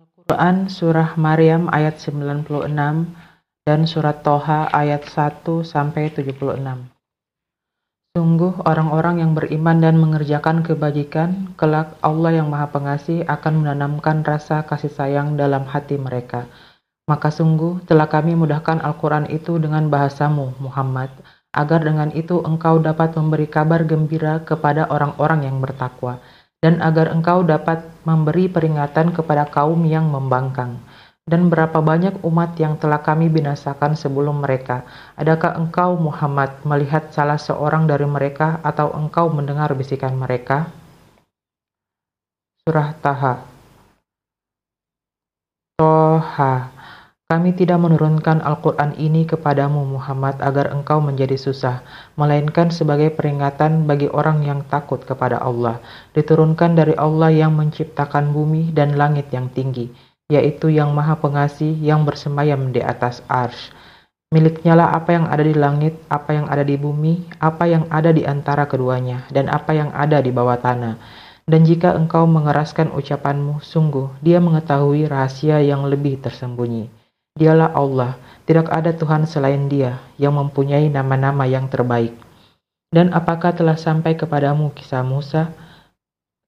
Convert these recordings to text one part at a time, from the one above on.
Al-Quran Surah Maryam ayat 96 dan Surat Toha ayat 1 sampai 76. Sungguh orang-orang yang beriman dan mengerjakan kebajikan, kelak Allah yang Maha Pengasih akan menanamkan rasa kasih sayang dalam hati mereka. Maka sungguh telah kami mudahkan Al-Quran itu dengan bahasamu, Muhammad, agar dengan itu engkau dapat memberi kabar gembira kepada orang-orang yang bertakwa dan agar engkau dapat memberi peringatan kepada kaum yang membangkang. Dan berapa banyak umat yang telah kami binasakan sebelum mereka? Adakah engkau, Muhammad, melihat salah seorang dari mereka, atau engkau mendengar bisikan mereka? Surah Taha Toha kami tidak menurunkan Al-Quran ini kepadamu Muhammad agar engkau menjadi susah, melainkan sebagai peringatan bagi orang yang takut kepada Allah. Diturunkan dari Allah yang menciptakan bumi dan langit yang tinggi, yaitu yang maha pengasih yang bersemayam di atas ars. Miliknya lah apa yang ada di langit, apa yang ada di bumi, apa yang ada di antara keduanya, dan apa yang ada di bawah tanah. Dan jika engkau mengeraskan ucapanmu, sungguh dia mengetahui rahasia yang lebih tersembunyi. Dialah Allah, tidak ada Tuhan selain Dia yang mempunyai nama-nama yang terbaik. Dan apakah telah sampai kepadamu kisah Musa?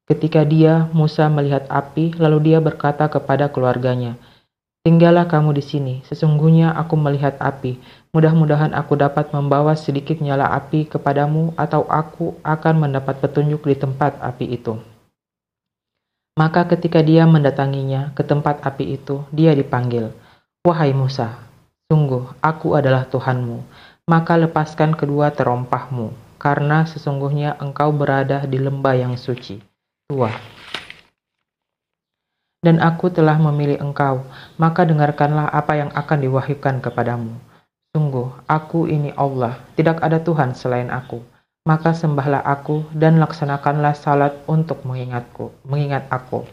Ketika dia, Musa, melihat api, lalu dia berkata kepada keluarganya, Tinggallah kamu di sini, sesungguhnya aku melihat api. Mudah-mudahan aku dapat membawa sedikit nyala api kepadamu, atau aku akan mendapat petunjuk di tempat api itu. Maka ketika dia mendatanginya ke tempat api itu, dia dipanggil. Wahai Musa, sungguh aku adalah Tuhanmu, maka lepaskan kedua terompahmu, karena sesungguhnya engkau berada di lembah yang suci. Tua. Dan aku telah memilih engkau, maka dengarkanlah apa yang akan diwahyukan kepadamu. Sungguh, aku ini Allah, tidak ada Tuhan selain aku. Maka sembahlah aku dan laksanakanlah salat untuk mengingatku, mengingat aku.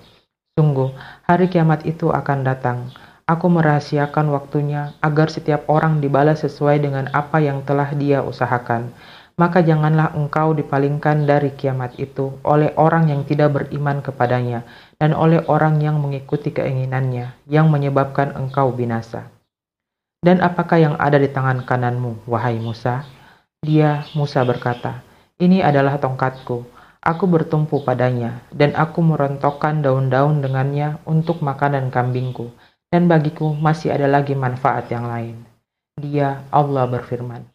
Sungguh, hari kiamat itu akan datang Aku merahasiakan waktunya agar setiap orang dibalas sesuai dengan apa yang telah dia usahakan. Maka janganlah engkau dipalingkan dari kiamat itu oleh orang yang tidak beriman kepadanya dan oleh orang yang mengikuti keinginannya yang menyebabkan engkau binasa. Dan apakah yang ada di tangan kananmu, wahai Musa? Dia, Musa berkata, ini adalah tongkatku. Aku bertumpu padanya, dan aku merontokkan daun-daun dengannya untuk makanan kambingku dan bagiku masih ada lagi manfaat yang lain. Dia, Allah berfirman,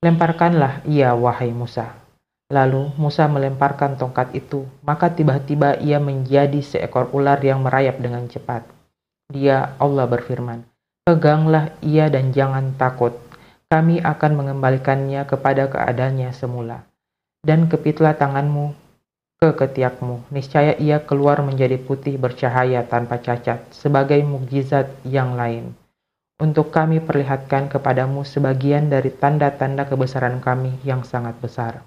Lemparkanlah ia, wahai Musa. Lalu Musa melemparkan tongkat itu, maka tiba-tiba ia menjadi seekor ular yang merayap dengan cepat. Dia, Allah berfirman, Peganglah ia dan jangan takut, kami akan mengembalikannya kepada keadaannya semula. Dan kepitlah tanganmu ke ketiakmu, niscaya ia keluar menjadi putih bercahaya tanpa cacat, sebagai mukjizat yang lain. Untuk kami perlihatkan kepadamu sebagian dari tanda-tanda kebesaran kami yang sangat besar.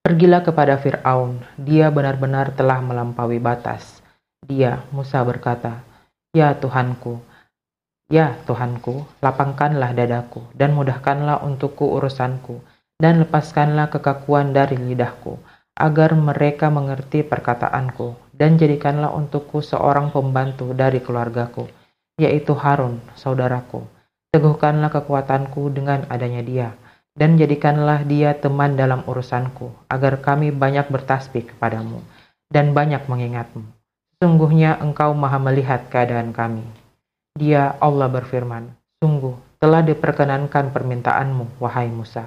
Pergilah kepada Fir'aun, dia benar-benar telah melampaui batas. Dia, Musa berkata, Ya Tuhanku, Ya Tuhanku, lapangkanlah dadaku, dan mudahkanlah untukku urusanku, dan lepaskanlah kekakuan dari lidahku, agar mereka mengerti perkataanku, dan jadikanlah untukku seorang pembantu dari keluargaku, yaitu Harun, saudaraku. Teguhkanlah kekuatanku dengan adanya dia, dan jadikanlah dia teman dalam urusanku, agar kami banyak bertasbih kepadamu, dan banyak mengingatmu. Sungguhnya engkau maha melihat keadaan kami. Dia, Allah berfirman, sungguh telah diperkenankan permintaanmu, wahai Musa.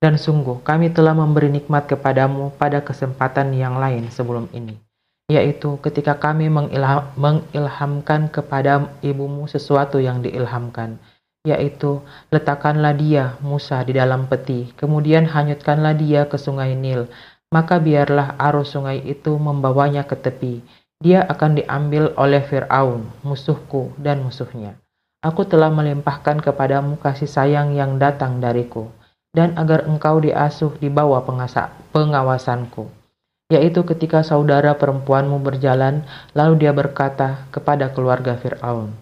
Dan sungguh kami telah memberi nikmat kepadamu pada kesempatan yang lain sebelum ini, yaitu ketika kami mengilham, mengilhamkan kepada ibumu sesuatu yang diilhamkan, yaitu letakkanlah dia, Musa, di dalam peti, kemudian hanyutkanlah dia ke sungai Nil, maka biarlah arus sungai itu membawanya ke tepi. Dia akan diambil oleh Fir'aun, musuhku dan musuhnya. Aku telah melimpahkan kepadamu kasih sayang yang datang dariku dan agar engkau diasuh di bawah pengawasanku. Yaitu ketika saudara perempuanmu berjalan, lalu dia berkata kepada keluarga Fir'aun,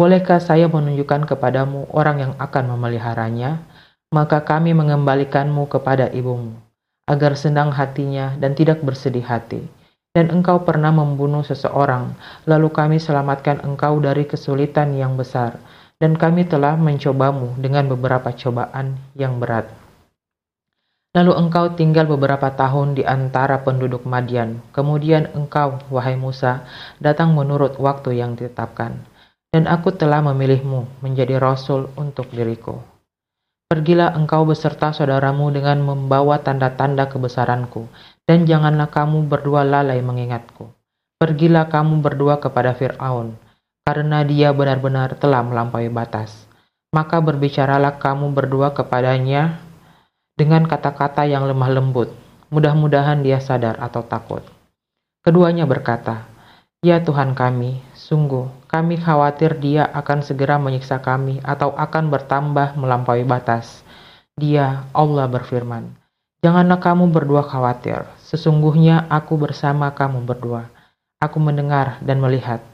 Bolehkah saya menunjukkan kepadamu orang yang akan memeliharanya? Maka kami mengembalikanmu kepada ibumu, agar senang hatinya dan tidak bersedih hati. Dan engkau pernah membunuh seseorang, lalu kami selamatkan engkau dari kesulitan yang besar, dan kami telah mencobamu dengan beberapa cobaan yang berat. Lalu engkau tinggal beberapa tahun di antara penduduk Madian. Kemudian engkau, wahai Musa, datang menurut waktu yang ditetapkan. Dan aku telah memilihmu menjadi rasul untuk diriku. Pergilah engkau beserta saudaramu dengan membawa tanda-tanda kebesaranku, dan janganlah kamu berdua lalai mengingatku. Pergilah kamu berdua kepada Fir'aun, karena dia benar-benar telah melampaui batas. Maka berbicaralah kamu berdua kepadanya dengan kata-kata yang lemah lembut. Mudah-mudahan dia sadar atau takut. Keduanya berkata, Ya Tuhan kami, sungguh kami khawatir dia akan segera menyiksa kami atau akan bertambah melampaui batas. Dia, Allah berfirman, Janganlah kamu berdua khawatir, sesungguhnya aku bersama kamu berdua. Aku mendengar dan melihat.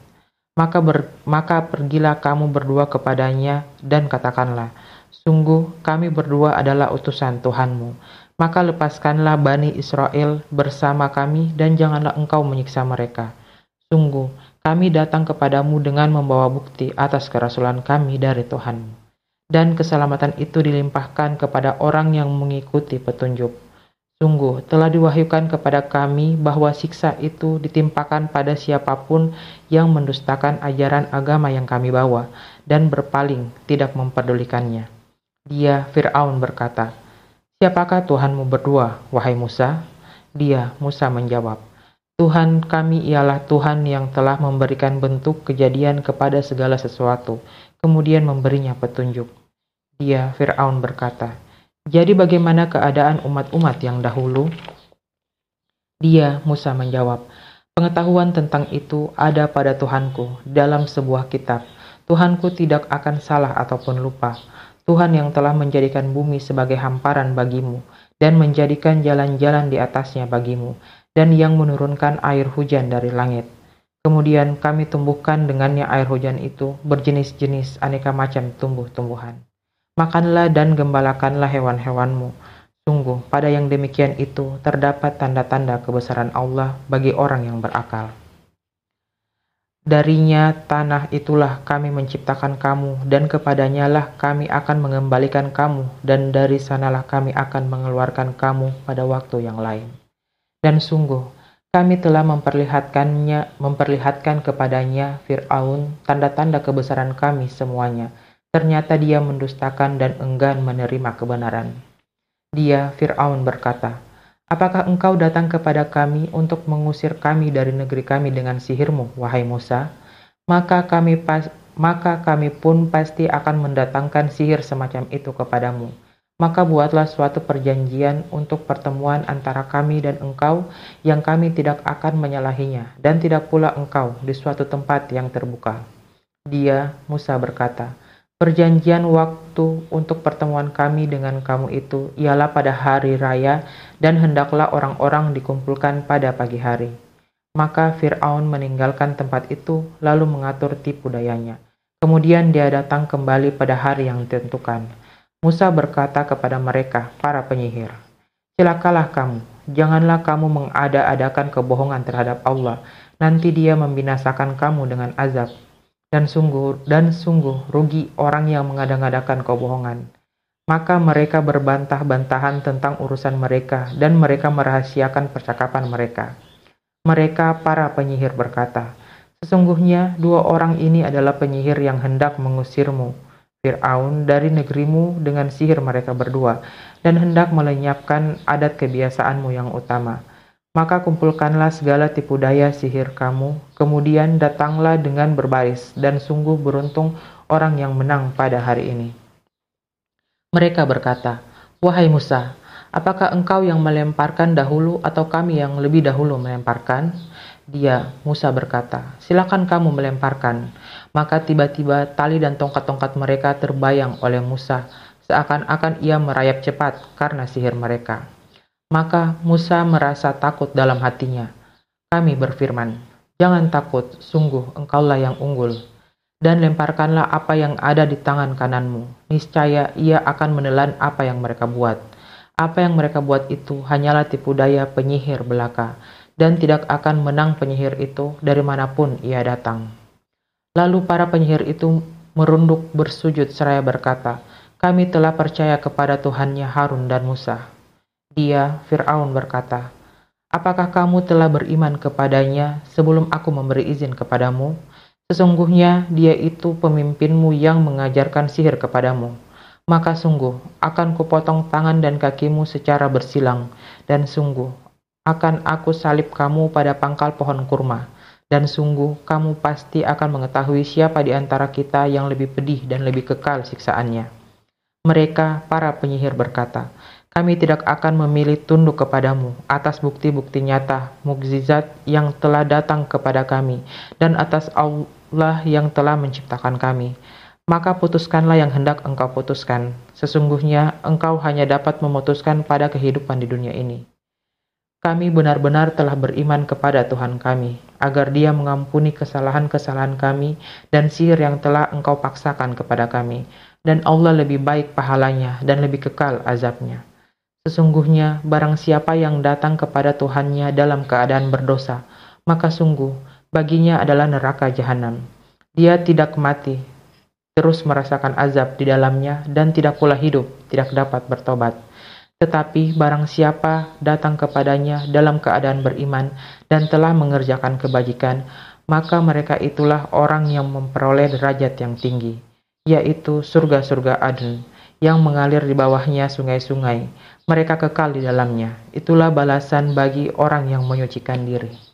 Maka, ber, maka pergilah kamu berdua kepadanya dan katakanlah, Sungguh kami berdua adalah utusan Tuhanmu. Maka lepaskanlah Bani Israel bersama kami dan janganlah engkau menyiksa mereka.' Sungguh, kami datang kepadamu dengan membawa bukti atas kerasulan kami dari Tuhan. Dan keselamatan itu dilimpahkan kepada orang yang mengikuti petunjuk. Sungguh, telah diwahyukan kepada kami bahwa siksa itu ditimpakan pada siapa pun yang mendustakan ajaran agama yang kami bawa dan berpaling tidak memperdulikannya. Dia, Fir'aun berkata, Siapakah Tuhanmu berdua, wahai Musa? Dia, Musa menjawab, Tuhan kami ialah Tuhan yang telah memberikan bentuk kejadian kepada segala sesuatu, kemudian memberinya petunjuk. Dia, Fir'aun berkata, Jadi bagaimana keadaan umat-umat yang dahulu? Dia, Musa menjawab, Pengetahuan tentang itu ada pada Tuhanku dalam sebuah kitab. Tuhanku tidak akan salah ataupun lupa. Tuhan yang telah menjadikan bumi sebagai hamparan bagimu dan menjadikan jalan-jalan di atasnya bagimu dan yang menurunkan air hujan dari langit. Kemudian kami tumbuhkan dengannya air hujan itu berjenis-jenis aneka macam tumbuh-tumbuhan. Makanlah dan gembalakanlah hewan-hewanmu. Sungguh, pada yang demikian itu terdapat tanda-tanda kebesaran Allah bagi orang yang berakal. Darinya tanah itulah kami menciptakan kamu, dan kepadanya lah kami akan mengembalikan kamu, dan dari sanalah kami akan mengeluarkan kamu pada waktu yang lain. Dan sungguh, kami telah memperlihatkannya, memperlihatkan kepadanya Fir'aun tanda-tanda kebesaran kami semuanya. Ternyata dia mendustakan dan enggan menerima kebenaran. Dia, Fir'aun berkata, Apakah engkau datang kepada kami untuk mengusir kami dari negeri kami dengan sihirmu, wahai Musa? Maka kami pas, maka kami pun pasti akan mendatangkan sihir semacam itu kepadamu maka buatlah suatu perjanjian untuk pertemuan antara kami dan engkau yang kami tidak akan menyalahinya, dan tidak pula engkau di suatu tempat yang terbuka. Dia, Musa berkata, Perjanjian waktu untuk pertemuan kami dengan kamu itu ialah pada hari raya dan hendaklah orang-orang dikumpulkan pada pagi hari. Maka Fir'aun meninggalkan tempat itu lalu mengatur tipu dayanya. Kemudian dia datang kembali pada hari yang ditentukan Musa berkata kepada mereka, para penyihir, Celakalah kamu, janganlah kamu mengada-adakan kebohongan terhadap Allah, nanti dia membinasakan kamu dengan azab. Dan sungguh, dan sungguh rugi orang yang mengada-ngadakan kebohongan. Maka mereka berbantah-bantahan tentang urusan mereka, dan mereka merahasiakan percakapan mereka. Mereka, para penyihir berkata, Sesungguhnya dua orang ini adalah penyihir yang hendak mengusirmu, Fir'aun dari negerimu dengan sihir mereka berdua, dan hendak melenyapkan adat kebiasaanmu yang utama. Maka kumpulkanlah segala tipu daya sihir kamu, kemudian datanglah dengan berbaris, dan sungguh beruntung orang yang menang pada hari ini. Mereka berkata, Wahai Musa, apakah engkau yang melemparkan dahulu atau kami yang lebih dahulu melemparkan? Dia, Musa berkata, silakan kamu melemparkan. Maka tiba-tiba tali dan tongkat-tongkat mereka terbayang oleh Musa, seakan-akan ia merayap cepat karena sihir mereka. Maka Musa merasa takut dalam hatinya. Kami berfirman, jangan takut, sungguh engkaulah yang unggul. Dan lemparkanlah apa yang ada di tangan kananmu. Niscaya ia akan menelan apa yang mereka buat. Apa yang mereka buat itu hanyalah tipu daya penyihir belaka dan tidak akan menang penyihir itu dari mana pun ia datang. Lalu para penyihir itu merunduk bersujud seraya berkata, Kami telah percaya kepada Tuhannya Harun dan Musa. Dia, Fir'aun berkata, Apakah kamu telah beriman kepadanya sebelum aku memberi izin kepadamu? Sesungguhnya dia itu pemimpinmu yang mengajarkan sihir kepadamu. Maka sungguh akan kupotong tangan dan kakimu secara bersilang, dan sungguh akan aku salib kamu pada pangkal pohon kurma dan sungguh kamu pasti akan mengetahui siapa di antara kita yang lebih pedih dan lebih kekal siksaannya. Mereka, para penyihir berkata, kami tidak akan memilih tunduk kepadamu atas bukti-bukti nyata, mukjizat yang telah datang kepada kami, dan atas Allah yang telah menciptakan kami. Maka putuskanlah yang hendak engkau putuskan. Sesungguhnya engkau hanya dapat memutuskan pada kehidupan di dunia ini. Kami benar-benar telah beriman kepada Tuhan kami, agar Dia mengampuni kesalahan-kesalahan kami dan sihir yang telah Engkau paksakan kepada kami, dan Allah lebih baik pahalanya dan lebih kekal azabnya. Sesungguhnya, barang siapa yang datang kepada Tuhannya dalam keadaan berdosa, maka sungguh baginya adalah neraka jahanam. Dia tidak mati, terus merasakan azab di dalamnya, dan tidak pula hidup, tidak dapat bertobat. Tetapi barang siapa datang kepadanya dalam keadaan beriman dan telah mengerjakan kebajikan, maka mereka itulah orang yang memperoleh derajat yang tinggi, yaitu surga-surga Aden, yang mengalir di bawahnya sungai-sungai. Mereka kekal di dalamnya. Itulah balasan bagi orang yang menyucikan diri.